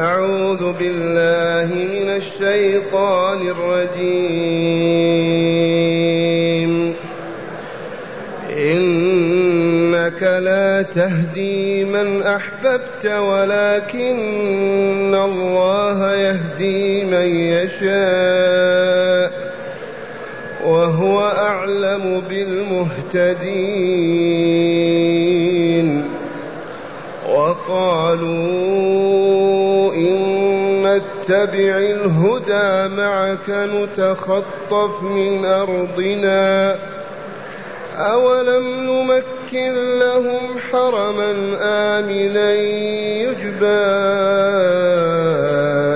أعوذ بالله من الشيطان الرجيم. إنك لا تهدي من أحببت ولكن الله يهدي من يشاء وهو أعلم بالمهتدين. وقالوا نتبع الهدى معك نتخطف من أرضنا. أولم نمكن لهم حرما آمنا يجبى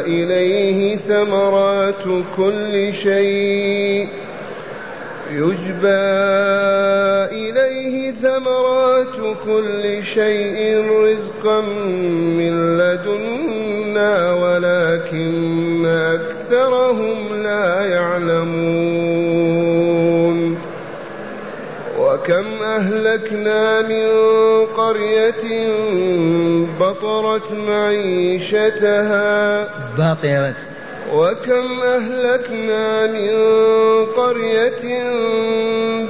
إليه ثمرات كل شيء. يجبى إليه ثمرات كل شيء رزقا من لدنا ولكن أكثرهم لا يعلمون. وكم أهلكنا من قرية بطرت معيشتها. باطرت وكم أهلكنا من قرية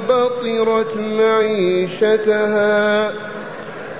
بطرت معيشتها.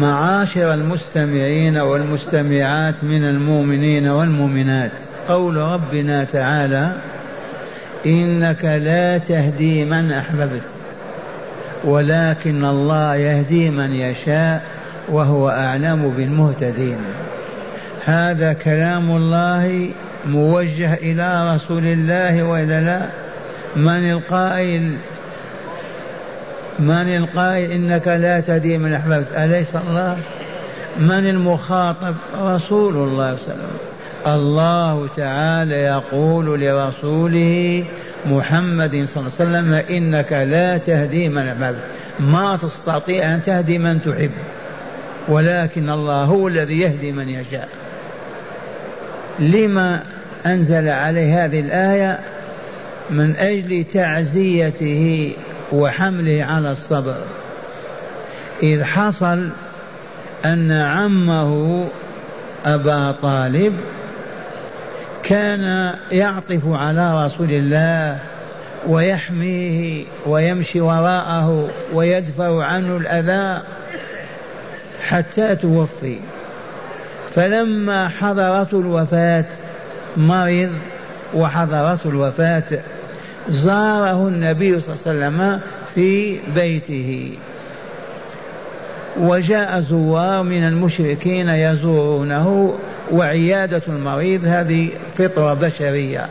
معاشر المستمعين والمستمعات من المؤمنين والمؤمنات. قول ربنا تعالى إنك لا تهدي من أحببت ولكن الله يهدي من يشاء وهو أعلم بالمهتدين. هذا كلام الله موجه إلى رسول الله وإلى لا من القائل من القائل إنك لا تهدي من أحببت؟ أليس الله؟ من المخاطب؟ رسول الله صلى الله عليه وسلم. الله تعالى يقول لرسوله محمد صلى الله عليه وسلم إنك لا تهدي من أحببت. ما تستطيع أن تهدي من تحب ولكن الله هو الذي يهدي من يشاء. لما أنزل عليه هذه الآية؟ من أجل تعزيته وحمله على الصبر. إذ حصل أن عمه أبا طالب كان يعطف على رسول الله ويحميه ويمشي وراءه ويدفع عنه الأذى حتى توفي. فلما حضرته الوفاة مرض وحضرته الوفاة زاره النبي صلى الله عليه وسلم في بيته. وجاء زوار من المشركين يزورونه وعيادة المريض هذه فطرة بشرية.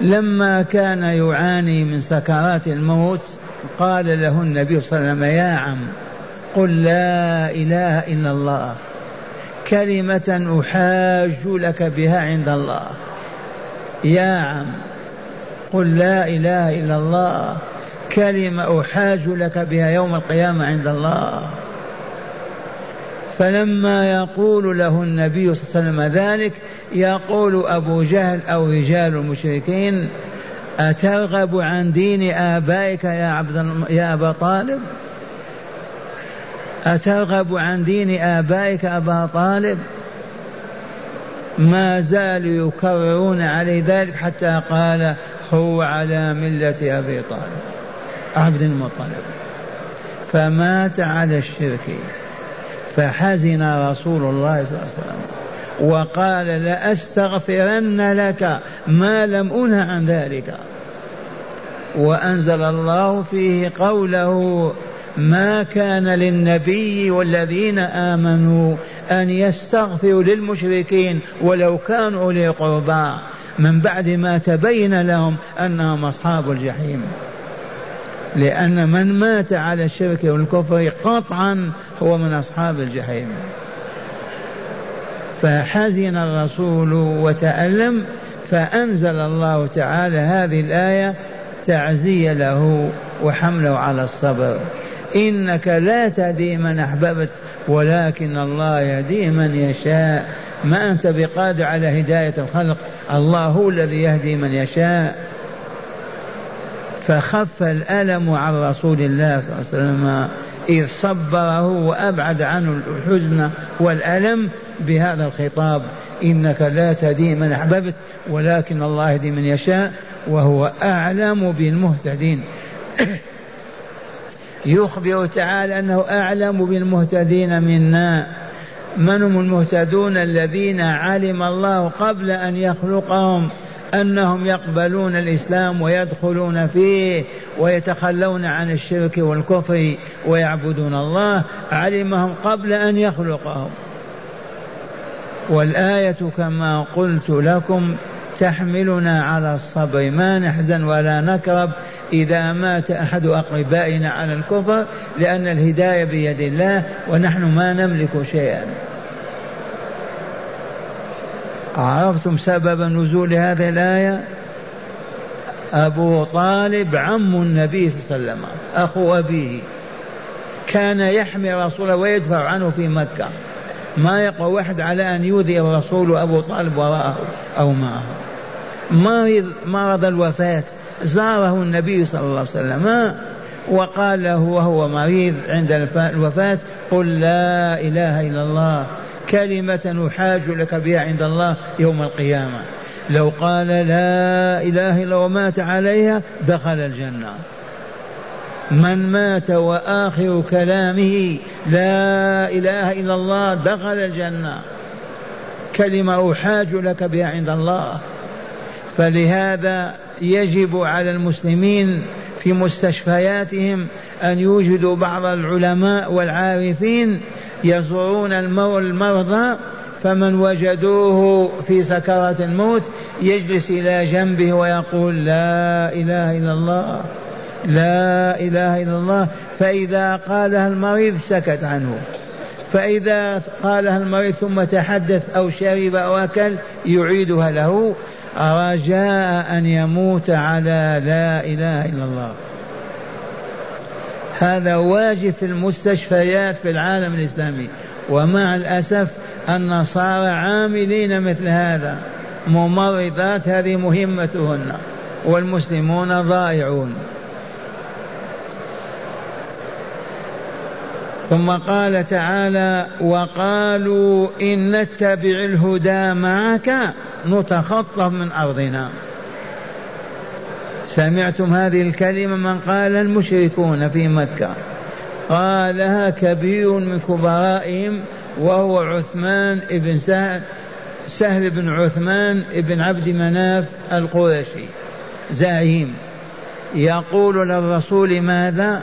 لما كان يعاني من سكرات الموت قال له النبي صلى الله عليه وسلم يا عم قل لا إله إلا الله كلمة أحاج لك بها عند الله. يا عم قل لا إله إلا الله. كلمة أحاج لك بها يوم القيامة عند الله. فلما يقول له النبي صلى الله عليه وسلم ذلك يقول أبو جهل أو رجال المشركين أترغب عن دين آبائك يا عبد يا أبا طالب؟ أترغب عن دين آبائك أبا طالب؟ ما زالوا يكررون عليه ذلك حتى قال هو على ملة أبي طالب. عبد المطلب. فمات على الشرك. فحزن رسول الله صلى الله عليه وسلم. وقال لأستغفرن لك ما لم أنه عن ذلك. وأنزل الله فيه قوله ما كان للنبي والذين آمنوا أن يستغفروا للمشركين ولو كانوا أولي قربى. من بعد ما تبين لهم أنهم أصحاب الجحيم. لأن من مات على الشرك والكفر قطعا هو من أصحاب الجحيم. فحزن الرسول وتألم فأنزل الله تعالى هذه الآية تعزية له وحمله على الصبر. إنك لا تهدي من أحببت ولكن الله يهدي من يشاء. ما أنت بقادر على هداية الخلق. الله هو الذي يهدي من يشاء. فخف الألم عن رسول الله صلى الله عليه وسلم. إذ صبره وأبعد عنه الحزن والألم بهذا الخطاب. إنك لا تهدي من أحببت ولكن الله يهدي من يشاء وهو أعلم بالمهتدين. يخبر تعالى أنه أعلم بالمهتدين منا. من هم المهتدون الذين علم الله قبل أن يخلقهم؟ أنهم يقبلون الإسلام ويدخلون فيه ويتخلون عن الشرك والكفر ويعبدون الله. علمهم قبل أن يخلقهم. والآية كما قلت لكم تحملنا على الصبر. ما نحزن ولا نكرب. إذا مات أحد أقربائنا على الكفر لأن الهداية بيد الله ونحن ما نملك شيئا. عرفتم سبب نزول هذه الآية؟ أبو طالب عم النبي صلى الله عليه وسلم أخو أبيه كان يحمي رسوله ويدفع عنه في مكة. ما يقوى واحد على أن يؤذي الرسول أبو طالب وراءه أو معه. مرض الوفاة. زاره النبي صلى الله عليه وسلم وقال له وهو مريض عند الوفاة قل لا إله إلا الله كلمة أحاج لك بها عند الله يوم القيامة. لو قال لا إله إلا ومات عليها دخل الجنة. من مات وآخر كلامه لا إله إلا الله دخل الجنة. كلمة أحاج لك بها عند الله. فلهذا يجب على المسلمين في مستشفياتهم أن يوجدوا بعض العلماء والعارفين يزورون المرضى فمن وجدوه في سكرات الموت يجلس إلى جنبه ويقول لا إله إلا الله لا إله إلا الله. فإذا قالها المريض سكت عنه. فإذا قالها المريض ثم تحدث أو شرب أو أكل يعيدها له. رجاء أن يموت على لا إله إلا الله. هذا واجب في المستشفيات في العالم الإسلامي. ومع الأسف النصارى عاملين مثل هذا. ممرضات هذه مهمتهن. والمسلمون ضائعون ثم قال تعالى وقالوا إن نتبع الهدى معك. نتخطف من أرضنا. سمعتم هذه الكلمة من قال المشركون في مكة. قالها كبير من كبرائهم وهو عثمان بن سهل سهل بن عثمان بن عبد مناف القرشي زعيم. يقول للرسول ماذا؟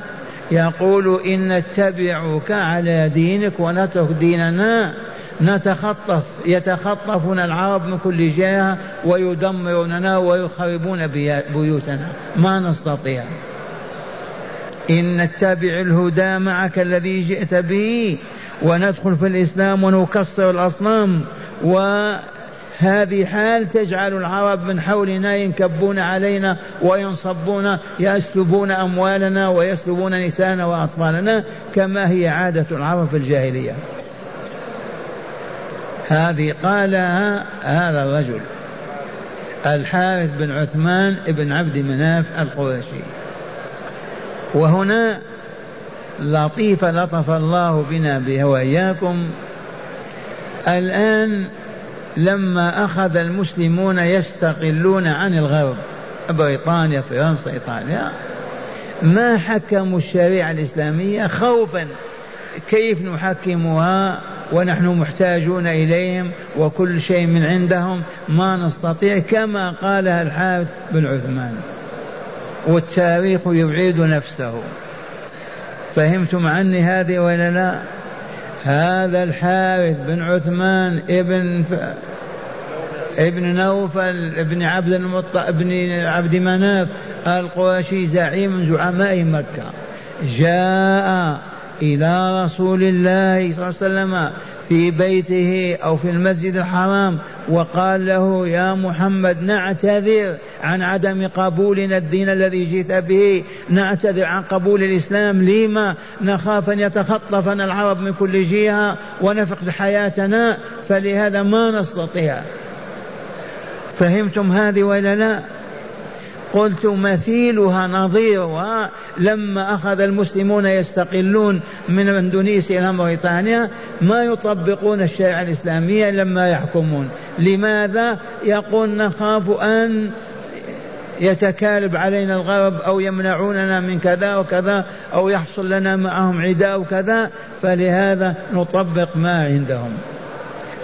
يقول إن نتبعك على دينك ونترك ديننا. نتخطف يتخطفنا العرب من كل جهة ويدمروننا ويخربون بيوتنا. ما نستطيع. إن نتبع الهدى معك الذي جئت به وندخل في الإسلام ونكسر الأصنام. وهذه حال تجعل العرب من حولنا ينكبون علينا وينصبون يسلبون أموالنا ويسلبون نساءنا وأطفالنا كما هي عادة العرب في الجاهلية. هذه قالها هذا الرجل الحارث بن عثمان بن عبد مناف القرشي وهنا لطيفة لطف الله بنا بها وإياكم الآن لما أخذ المسلمون يستقلون عن الغرب بريطانيا فرنسا إيطاليا ما حكموا الشريعة الإسلامية؟ خوفا. كيف نحكمها؟ ونحن محتاجون إليهم وكل شيء من عندهم ما نستطيع كما قالها الحارث بن عثمان. والتاريخ يعيد نفسه. فهمتم عني هذه ولا لا؟ هذا الحارث بن عثمان ابن ف... ابن نوفل ابن عبد المط... ابن عبد مناف القرشي زعيم زعماء مكة. جاء إلى رسول الله صلى الله عليه وسلم في بيته أو في المسجد الحرام وقال له يا محمد نعتذر عن عدم قبولنا الدين الذي جئت به نعتذر عن قبول الإسلام. لما؟ نخاف أن يتخطفنا العرب من كل جهة ونفقد حياتنا فلهذا ما نستطيع. فهمتم هذه ولا لا؟ قلت مثيلها نظيرها لما أخذ المسلمون يستقلون من إندونيسيا إلى موريتانيا ما يطبقون الشريعة الإسلامية لما يحكمون. لماذا؟ يقول نخاف أن يتكالب علينا الغرب أو يمنعوننا من كذا وكذا أو يحصل لنا معهم عداء وكذا فلهذا نطبق ما عندهم.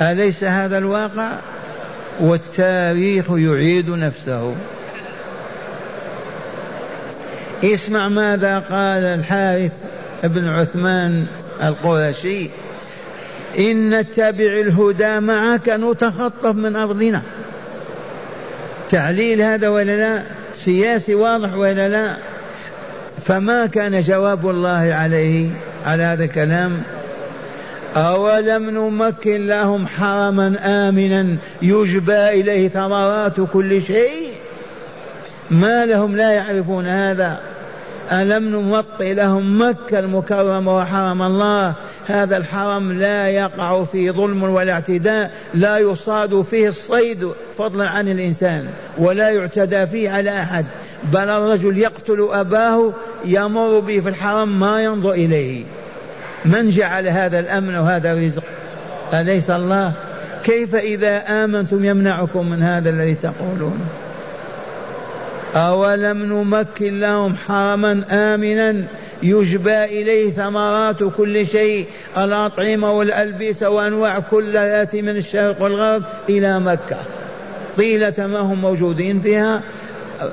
أليس هذا الواقع؟ والتاريخ يعيد نفسه. اسمع ماذا قال الحارث بن عثمان القرشي. إن نتبع الهدى معك نتخطف من أرضنا. تعليل هذا ولا لا؟ سياسي واضح ولا لا؟ فما كان جواب الله عليه على هذا الكلام؟ أولم نمكن لهم حرما آمنا يجبى إليه ثمرات كل شيء؟ ما لهم لا يعرفون هذا. ألم نمطي لهم مكة المكرمة وحرم الله؟ هذا الحرم لا يقع فيه ظلم ولا اعتداء لا يصاد فيه الصيد فضلا عن الإنسان ولا يعتدى فيه على أحد بل الرجل يقتل أباه يمر به في الحرم ما ينظر إليه. من جعل هذا الأمن وهذا الرزق؟ أليس الله؟ كيف إذا آمنتم يمنعكم من هذا الذي تقولون؟ أولم نمكن لهم حرما آمنا يجبى إليه ثمرات كل شيء الأطعمة والألبسة وأنواع كلها يأتي من الشرق والغرب إلى مكة. طيلة ما هم موجودين فيها.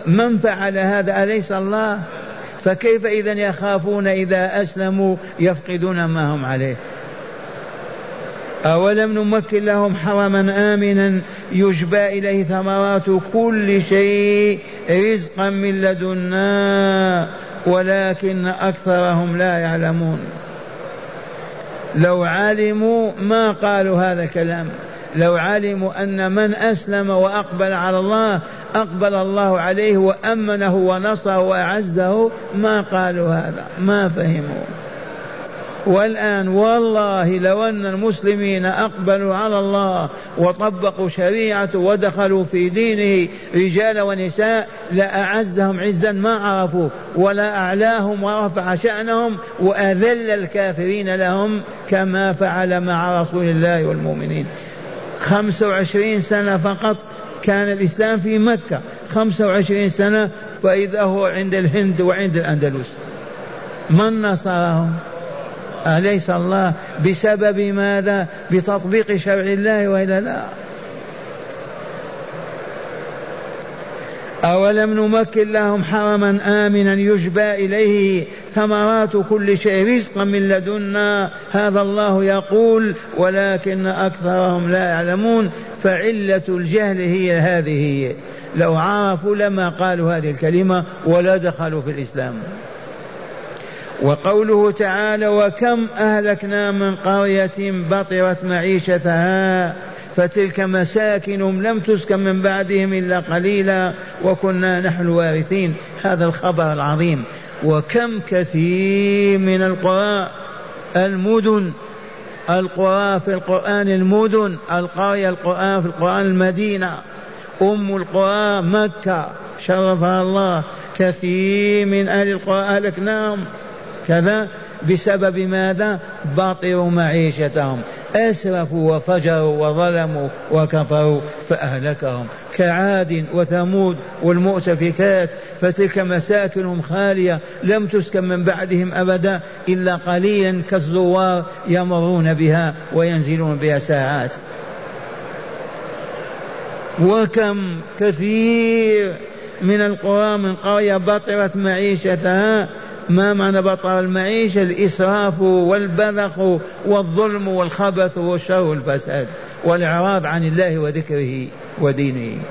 من فعل هذا؟ أليس الله؟ فكيف إذا يخافون إذا أسلموا يفقدون ما هم عليه؟ أولم نمكن لهم حرما آمنا يجبى إليه ثمرات كل شيء رزقا من لدنا ولكن أكثرهم لا يعلمون. لو علموا ما قالوا هذا الكلام. لو علموا أن من أسلم وأقبل على الله أقبل الله عليه وأمنه ونصره وأعزه ما قالوا هذا ما فهموا. والآن والله لو أن المسلمين أقبلوا على الله وطبقوا شريعته ودخلوا في دينه رجال ونساء لأعزهم عزا ما عرفوا ولا أعلاهم ورفع شأنهم وأذل الكافرين لهم كما فعل مع رسول الله والمؤمنين. خمسة وعشرين سنة فقط كان الإسلام في مكة. خمسة وعشرين سنة فإذا هو عند الهند وعند الأندلس. من نصرهم؟ أليس الله بسبب ماذا؟ بتطبيق شرع الله وإلا لا؟ أولم نمكن لهم حرما آمنا يجبى إليه ثمرات كل شيء رزقا من لدنا. هذا الله يقول ولكن أكثرهم لا يعلمون. فعلة الجهل هي هذه. لو عرفوا لما قالوا هذه الكلمة ولا دخلوا في الإسلام. وقوله تعالى وكم أهلكنا من قرية بطرت معيشتها فتلك مساكنهم لم تسكن من بعدهم إلا قليلا وكنا نحن الوارثين. هذا الخبر العظيم. وكم كثير من القرى المدن القرى في القرآن المدن القرية القرآن في القرآن المدينة أم القرى مكة شرفها الله كثير من أهل القرى أهلكناهم. كذا بسبب ماذا؟ بطروا معيشتهم. أسرفوا وفجروا وظلموا وكفروا فأهلكهم. كعاد وثمود والمؤتفكات فتلك مساكنهم خالية لم تسكن من بعدهم أبدا إلا قليلا كالزوار يمرون بها وينزلون بها ساعات. وكم كثير من القرى من قرية بطرت معيشتها ما معنى بطر المعيشة الإسراف والبذخ والظلم والخبث والشر والفساد والإعراض عن الله وذكره ودينه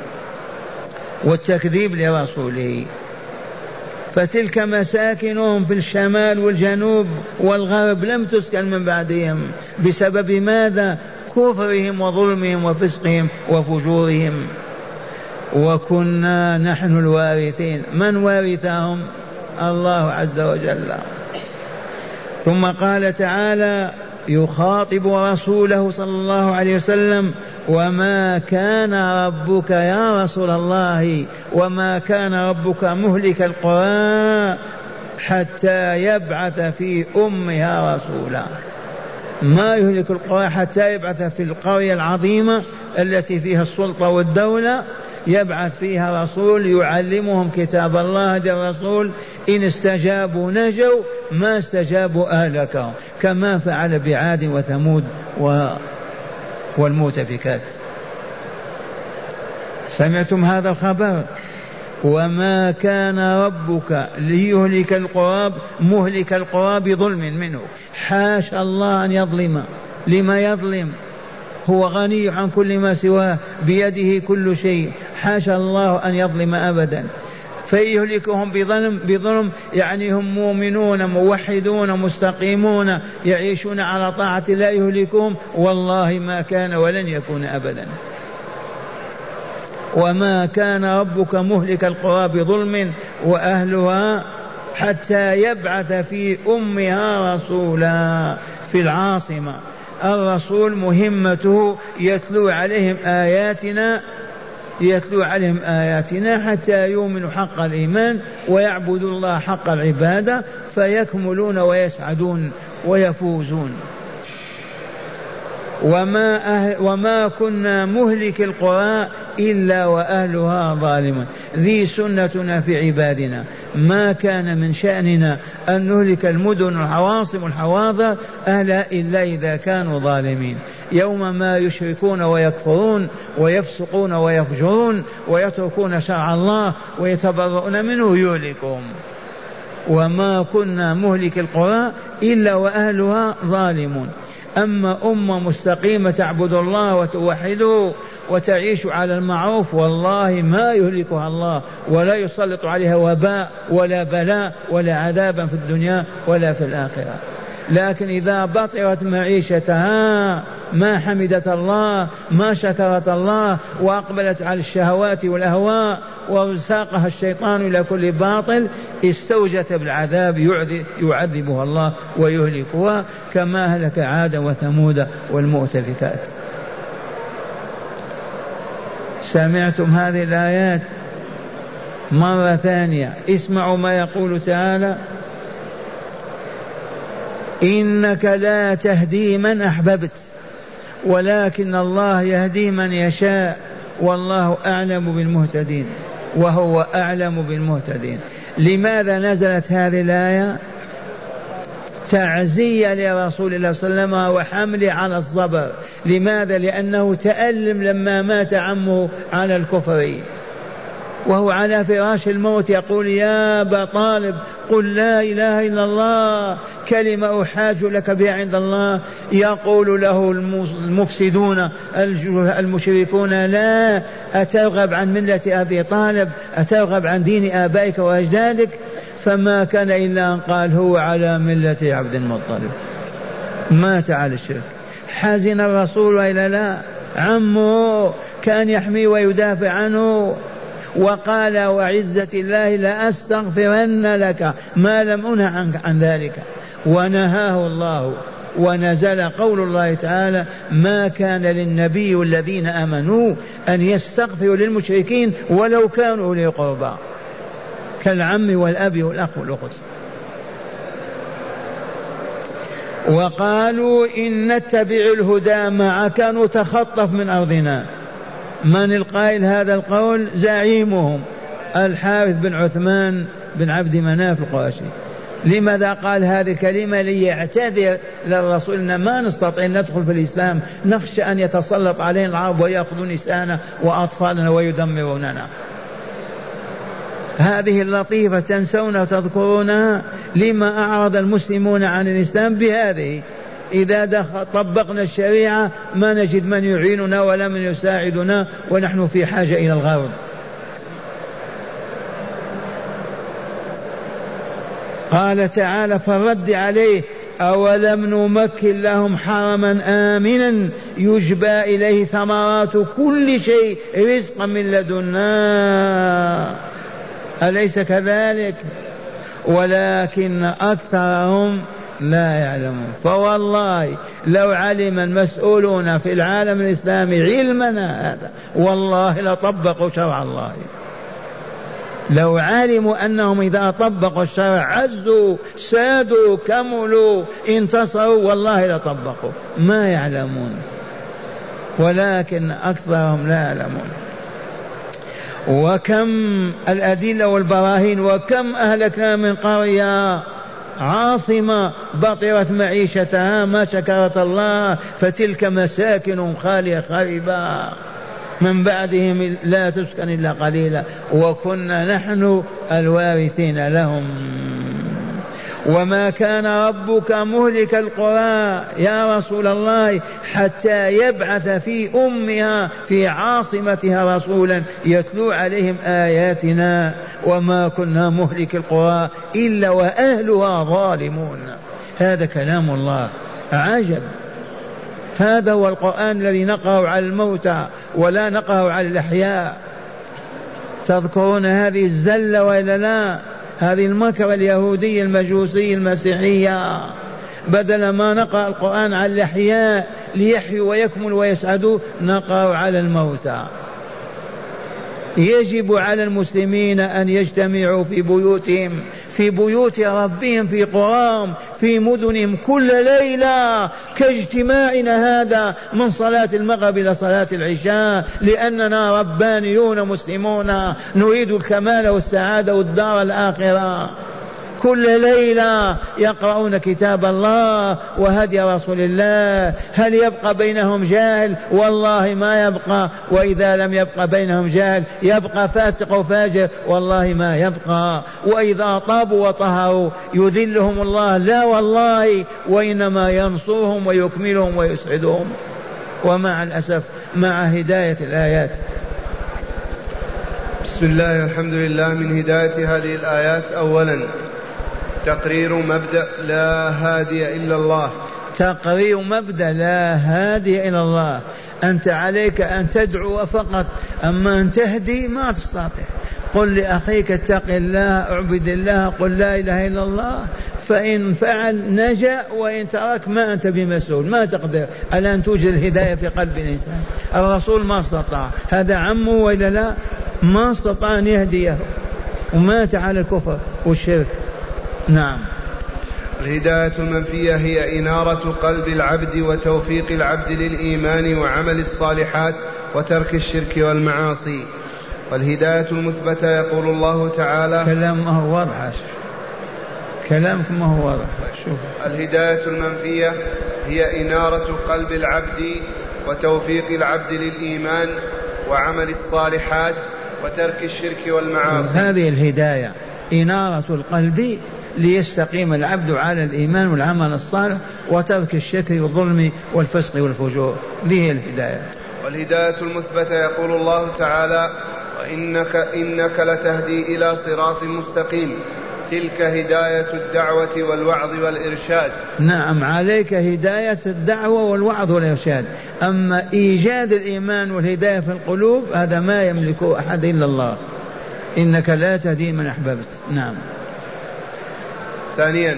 والتكذيب لرسوله. فتلك مساكنهم في الشمال والجنوب والغرب لم تسكن من بعدهم بسبب ماذا؟ كفرهم وظلمهم وفسقهم وفجورهم. وكنا نحن الوارثين. من وارثهم؟ الله عز وجل. ثم قال تعالى يخاطب رسوله صلى الله عليه وسلم وما كان ربك يا رسول الله وما كان ربك مهلك القرى حتى يبعث في أمها رسولا. ما يهلك القرى حتى يبعث في القرية العظيمة التي فيها السلطة والدولة يبعث فيها رسول يعلمهم كتاب الله هذا الرسول إن استجابوا نجوا ما استجابوا أهلكهم كما فعل بعاد وثمود و والمؤتفكات سمعتم هذا الخبر؟ وما كان ربك ليهلك القرى مهلك القرى بظلم منه. حاشا الله أن يظلم. لما يظلم؟ هو غني عن كل ما سواه بيده كل شيء. حاشا الله أن يظلم أبدا. فيهلكهم بظلم بظلم يعني هم مؤمنون موحدون مستقيمون يعيشون على طاعة لا يهلكهم. والله ما كان ولن يكون أبدا. وما كان ربك مهلك القرى بظلم وأهلها حتى يبعث في أمها رسولا في العاصمة. الرسول مهمته يتلو عليهم آياتنا يتلو عليهم آياتنا حتى يؤمنوا حق الإيمان ويعبدوا الله حق العبادة فيكملون ويسعدون ويفوزون. وما, أهل وما كنا مهلك القرى إلا وأهلها ظالمون. ذي سنتنا في عبادنا. ما كان من شأننا أن نهلك المدن العواصم الحواضر أهلا إلا إذا كانوا ظالمين. يوم ما يشركون ويكفرون ويفسقون ويفجرون ويتركون شرع الله ويتبرؤون منه يهلكهم. وما كنا مهلك القرى إلا وأهلها ظالمون. أما أمة مستقيمة تعبد الله وتوحده وتعيش على المعروف والله ما يهلكها الله ولا يسلط عليها وباء ولا بلاء ولا عذابا في الدنيا ولا في الآخرة. لكن إذا بطرت معيشتها ما حمدت الله ما شكرت الله وأقبلت على الشهوات والأهواء وساقها الشيطان إلى كل باطل استوجت بالعذاب يعذبها الله ويهلكها كما أهلك عاد وثمود والمؤتفكات سمعتم هذه الآيات؟ مرة ثانية. اسمعوا ما يقول تعالى إنك لا تهدي من أحببت ولكن الله يهدي من يشاء والله أعلم بالمهتدين. وهو أعلم بالمهتدين. لماذا نزلت هذه الآية؟ تعزية لرسول الله صلى الله عليه وسلم وحمله على الصبر. لماذا؟ لأنه تألم لما مات عمه على الكفر. وهو على فراش الموت يقول يا أبا طالب قل لا إله إلا الله كلمة أحاج لك بها عند الله. يقول له المفسدون المشركون لا أترغب عن ملة أبي طالب أترغب عن دين آبائك وأجدادك. فما كان إلا أن قال هو على ملة عبد المطلب. مات على الشرك. حزن الرسول وإلا لا عمه كان يحمي ويدافع عنه. وقال وعزة الله لأستغفرن لك ما لم أنه عنك عن ذلك. ونهاه الله ونزل قول الله تعالى ما كان للنبي والذين آمنوا أن يستغفروا للمشركين ولو كانوا أولي قربى. كالعم والأب والأخ والأخت. وقالوا إن نتبع الهدى معك نتخطف من أرضنا. من القائل هذا القول زعيمهم الحارث بن عثمان بن عبد مناف القرشي. لماذا قال هذه الكلمة؟ ليعتذر للرسول إن ما نستطيع أن ندخل في الإسلام نخشى أن يتسلط علينا العرب ويأخذوا نساءنا وأطفالنا ويدمروننا. هذه اللطيفة تنسون وتذكرونها لما أعرض المسلمون عن الإسلام بهذه إذا دخل طبقنا الشريعة ما نجد من يعيننا ولا من يساعدنا ونحن في حاجة إلى الغرب قال تعالى فالرد عليه أولم نمكن لهم حرما آمنا يجبى إليه ثمرات كل شيء رزقا من لدنا. أليس كذلك؟ ولكن أكثرهم لا يعلمون. فوالله لو علم المسؤولون في العالم الإسلامي علمنا هذا والله لطبقوا شرع الله. لو علموا أنهم إذا طبقوا الشرع عزوا سادوا كملوا انتصروا والله لطبقوا. ما يعلمون. ولكن أكثرهم لا يعلمون. وكم الأدلة والبراهين وكم أهلكنا من قرية عاصمة بطرت معيشتها ما شكرت الله فتلك مساكن خالية خربة من بعدهم لا تسكن إلا قليلا. وكنا نحن الوارثين لهم. وما كان ربك مهلك القرى يا رسول الله حتى يبعث في أمها في عاصمتها رسولا يتلو عليهم آياتنا. وما كنا مهلك القرى الا واهلها ظالمون. هذا كلام الله. عجب هذا هو القرآن الذي نقرأ على الموتى ولا نقرأ على الأحياء. تذكرون هذه الزلة وإلا لا؟ هذه المكرة اليهودية المجوسية المسيحية. بدل ما نقرأ القرآن على الأحياء ليحيوا ويكملوا ويسعدوا نقرأ على الموتى. يجب على المسلمين أن يجتمعوا في بيوتهم في بيوت ربهم في قراهم في مدنهم كل ليلة كاجتماعنا هذا من صلاة المغرب إلى صلاة العشاء لأننا ربانيون مسلمون. نريد الكمال والسعادة والدار الآخرة. كل ليلة يقرؤون كتاب الله وهدي رسول الله. هل يبقى بينهم جاهل؟ والله ما يبقى. وإذا لم يبقى بينهم جاهل يبقى فاسق وفاجر والله ما يبقى. وإذا طابوا وطهروا يذلهم الله. لا والله وإنما ينصرهم ويكملهم ويسعدهم. ومع الأسف مع هداية الآيات. بسم الله الحمد لله. من هداية هذه الآيات أولا تقرير مبدأ لا هادي إلا الله. تقرير مبدأ لا هادي إلى الله. أنت عليك أن تدعو فقط أما أن تهدي ما تستطيع. قل لأخيك اتق الله اعبد الله قل لا إله إلا الله. فإن فعل نجا وإن ترك ما أنت بمسؤول. ما تقدر. على أن توجد الهداية في قلب الإنسان. الرسول ما استطاع. هذا عمه وإلا لا؟ ما استطاع أن يهديه. ومات على الكفر والشرك. نعم. الهداية المنفية هي إنارة قلب العبد وتوفيق العبد للإيمان وعمل الصالحات وترك الشرك والمعاصي. والهداية المثبتة يقول الله تعالى كلام ما هو واضح كلامك ما هو واضح. شوف الهداية المنفية هي إنارة قلب العبد وتوفيق العبد للإيمان وعمل الصالحات وترك الشرك والمعاصي. هذه الهداية إنارة القلب ليستقيم العبد على الإيمان والعمل الصالح وترك الشرك والظلم والفسق والفجور. هذه الهداية. والهداية المثبتة يقول الله تعالى وإنك إنك لتهدي إلى صراط مستقيم. تلك هداية الدعوة والوعظ والإرشاد. نعم عليك هداية الدعوة والوعظ والإرشاد. أما إيجاد الإيمان والهداية في القلوب هذا ما يملكه أحد إلا الله. إنك لا تهدي من أحببت. نعم. ثانيا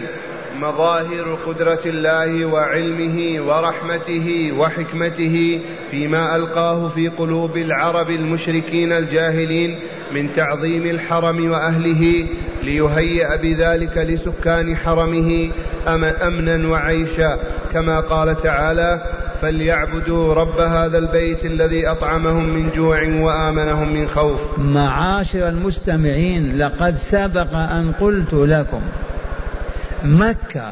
مظاهر قدرة الله وعلمه ورحمته وحكمته فيما ألقاه في قلوب العرب المشركين الجاهلين من تعظيم الحرم وأهله ليهيئ بذلك لسكان حرمه أمنا وعيشا. كما قال تعالى فليعبدوا رب هذا البيت الذي أطعمهم من جوع وآمنهم من خوف. معاشر المستمعين لقد سبق أن قلت لكم مكة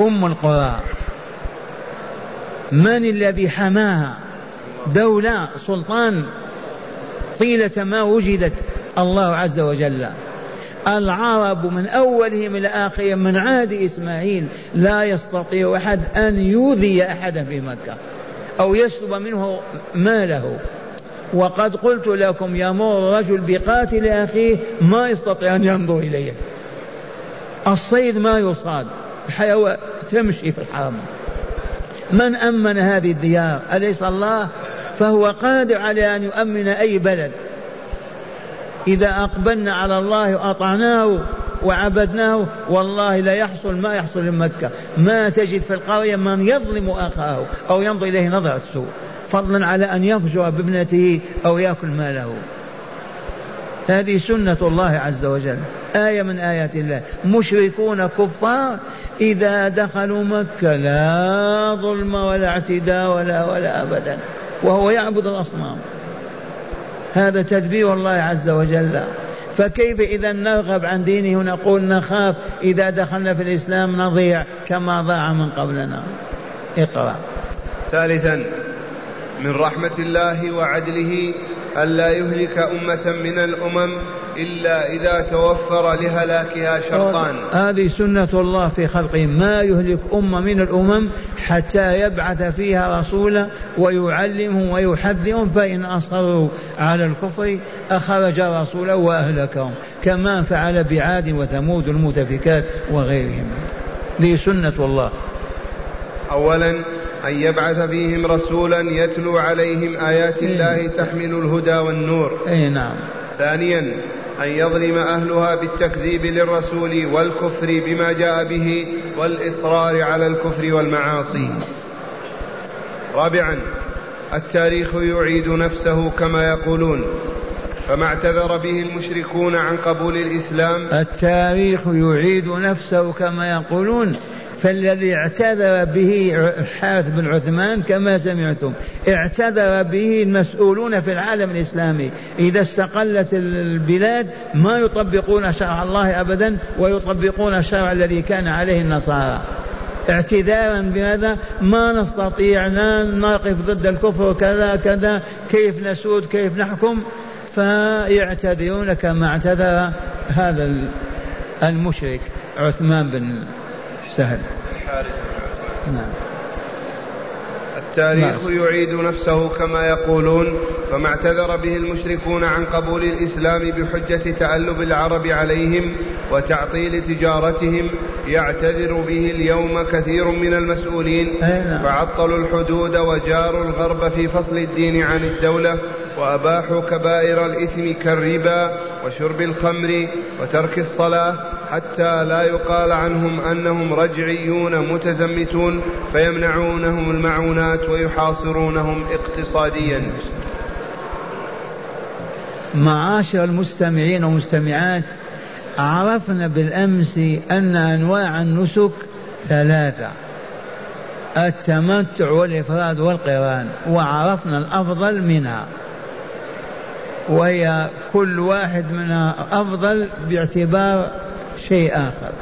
أم القرى. من الذي حماها؟ دولة سلطان. طيلة ما وجدت الله عز وجل. العرب من أولهم إلى آخرهم من عهد إسماعيل لا يستطيع أحد أن يؤذي أحدا في مكة أو يسلب منه ماله. وقد قلت لكم يمر الرجل بقاتل أخيه ما يستطيع أن ينظر إليه. الصيد ما يصاد الحيوان تمشي في الحرم. من أمن هذه الديار؟ أليس الله؟ فهو قادر على أن يؤمن أي بلد. إذا أقبلنا على الله وأطعناه وعبدناه والله لا يحصل ما يحصل في مكة. ما تجد في القرية من يظلم أخاه أو ينظر إليه نظرة السوء. فضلا على أن يفجر بابنته أو يأكل ماله. هذه سنة الله عز وجل. آية من آيات الله. مشركون كفار إذا دخلوا مكة لا ظلم ولا اعتداء ولا ولا أبدا. وهو يعبد الأصنام. هذا تدبير الله عز وجل. فكيف إذا نرغب عن دينه ونقول نخاف إذا دخلنا في الإسلام نضيع كما ضاع من قبلنا؟ اقرأ. ثالثا من رحمة الله وعدله ألا يهلك أمة من الأمم إلا إذا توفر لهلاكها شرطان. هذه سنة الله في خلقه. ما يهلك أمة من الأمم حتى يبعث فيها رسولا ويعلمهم ويحذرهم فإن أصروا على الكفر أخرج رسولا وأهلكهم كما فعل بعاد وثمود المتفكات وغيرهم. ذي سنة الله. أولا أن يبعث فيهم رسولا يتلو عليهم آيات الله تحمل الهدى والنور. أي نعم. ثانيا أن يظلم أهلها بالتكذيب للرسول والكفر بما جاء به والإصرار على الكفر والمعاصي. رابعا التاريخ يعيد نفسه كما يقولون فما اعتذر به المشركون عن قبول الإسلام. التاريخ يعيد نفسه كما يقولون. فالذي اعتذر به الحارث بن عثمان كما سمعتم اعتذر به المسؤولون في العالم الإسلامي. إذا استقلت البلاد ما يطبقون شرع الله أبدا ويطبقون الشرع الذي كان عليه النصارى. اعتذارا بهذا ما نستطيع أن نقف ضد الكفر كذا كذا كيف نسود كيف نحكم؟ فيعتذرون كما اعتذر هذا المشرك عثمان بن سهل نعم التاريخ نعم. يعيد نفسه كما يقولون فما اعتذر به المشركون عن قبول الإسلام بحجة تألب العرب عليهم وتعطيل تجارتهم يعتذر به اليوم كثير من المسؤولين نعم. فعطلوا الحدود وجاروا الغرب في فصل الدين عن الدولة وأباحوا كبائر الإثم كالربا وشرب الخمر وترك الصلاة حتى لا يقال عنهم أنهم رجعيون متزمتون فيمنعونهم المعونات ويحاصرونهم اقتصاديا. معاشر المستمعين والمستمعات عرفنا بالأمس أن أنواع النسك ثلاثة التمتع والإفراد والقران وعرفنا الأفضل منها. وهي كل واحد منها أفضل باعتبار شيء آخر.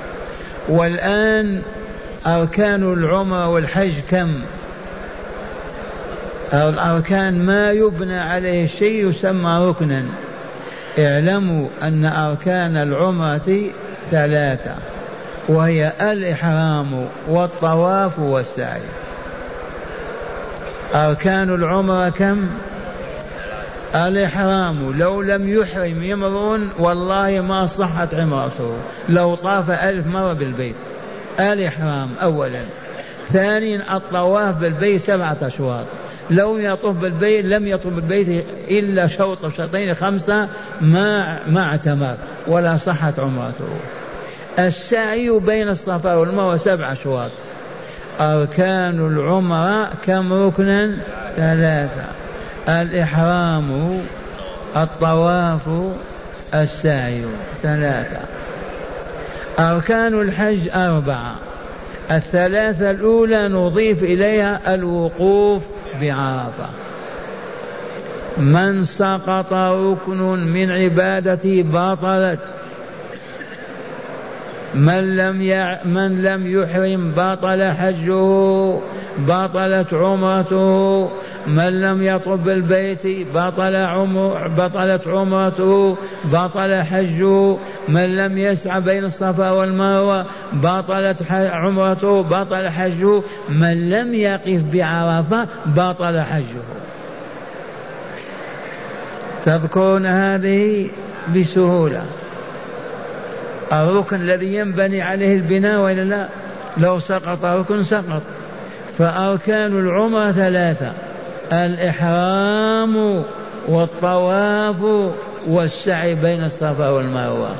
والآن أركان العمرة والحج كم؟ الأركان ما يبنى عليه شيء يسمى ركنا. اعلموا أن أركان العمرة ثلاثة وهي الإحرام والطواف والسعي. أركان العمرة كم؟ الإحرام لو لم يحرم امرؤ والله ما صحت عمرته. لو طاف ألف مرة بالبيت. الإحرام أولا. ثانيا الطواف بالبيت سبعة أشواط. لو يطوف بالبيت لم يطوف بالبيت إلا شوط أو شوطين خمسة ما ما اعتمر ولا صحت عمرته. السعي بين الصفا والمروة سبع أشواط. أركان العمرة كم ركنا؟ ثلاثة. الإحرام الطواف السعي ثلاثة. أركان الحج أربعة. الثلاثة الأولى نضيف إليها الوقوف بعرفة. من سقط ركن من عبادته بطلت. من لم يع... من لم يحرم بطل حجه بطلت عمرته. من لم يطب بالبيت بطل عمر بطلت عمرته بطل حجه. من لم يسعى بين الصفا والمروة بطلت عمرته بطل حجه. من لم يقف بعرفة بطل حجه. تذكرون هذه بسهولة. الركن الذي ينبني عليه البناء وإلا لا؟ لو سقط ركن سقط. فأركان العمرة ثلاثة. الإحرام والطواف والسعي بين الصفا والمروة.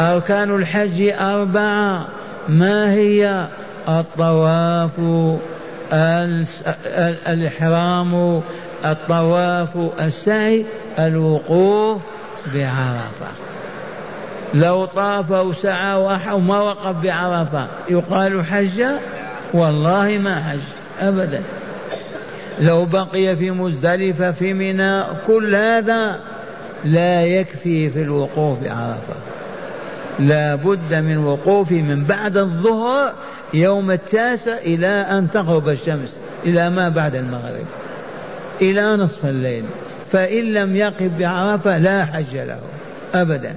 أركان الحج أربعة. ما هي؟ الطواف الإحرام الطواف السعي الوقوف بعرفة. لو طاف وسعى وما وقف بعرفة يقال حج؟ والله ما حج. أبدا. لو بقي في مزدلفة في منى كل هذا لا يكفي في الوقوف بعرفة لا بد من وقوف من بعد الظهر يوم التاسع إلى أن تغرب الشمس إلى ما بعد المغرب. إلى نصف الليل. فإن لم يقف بعرفة لا حج له. أبدا.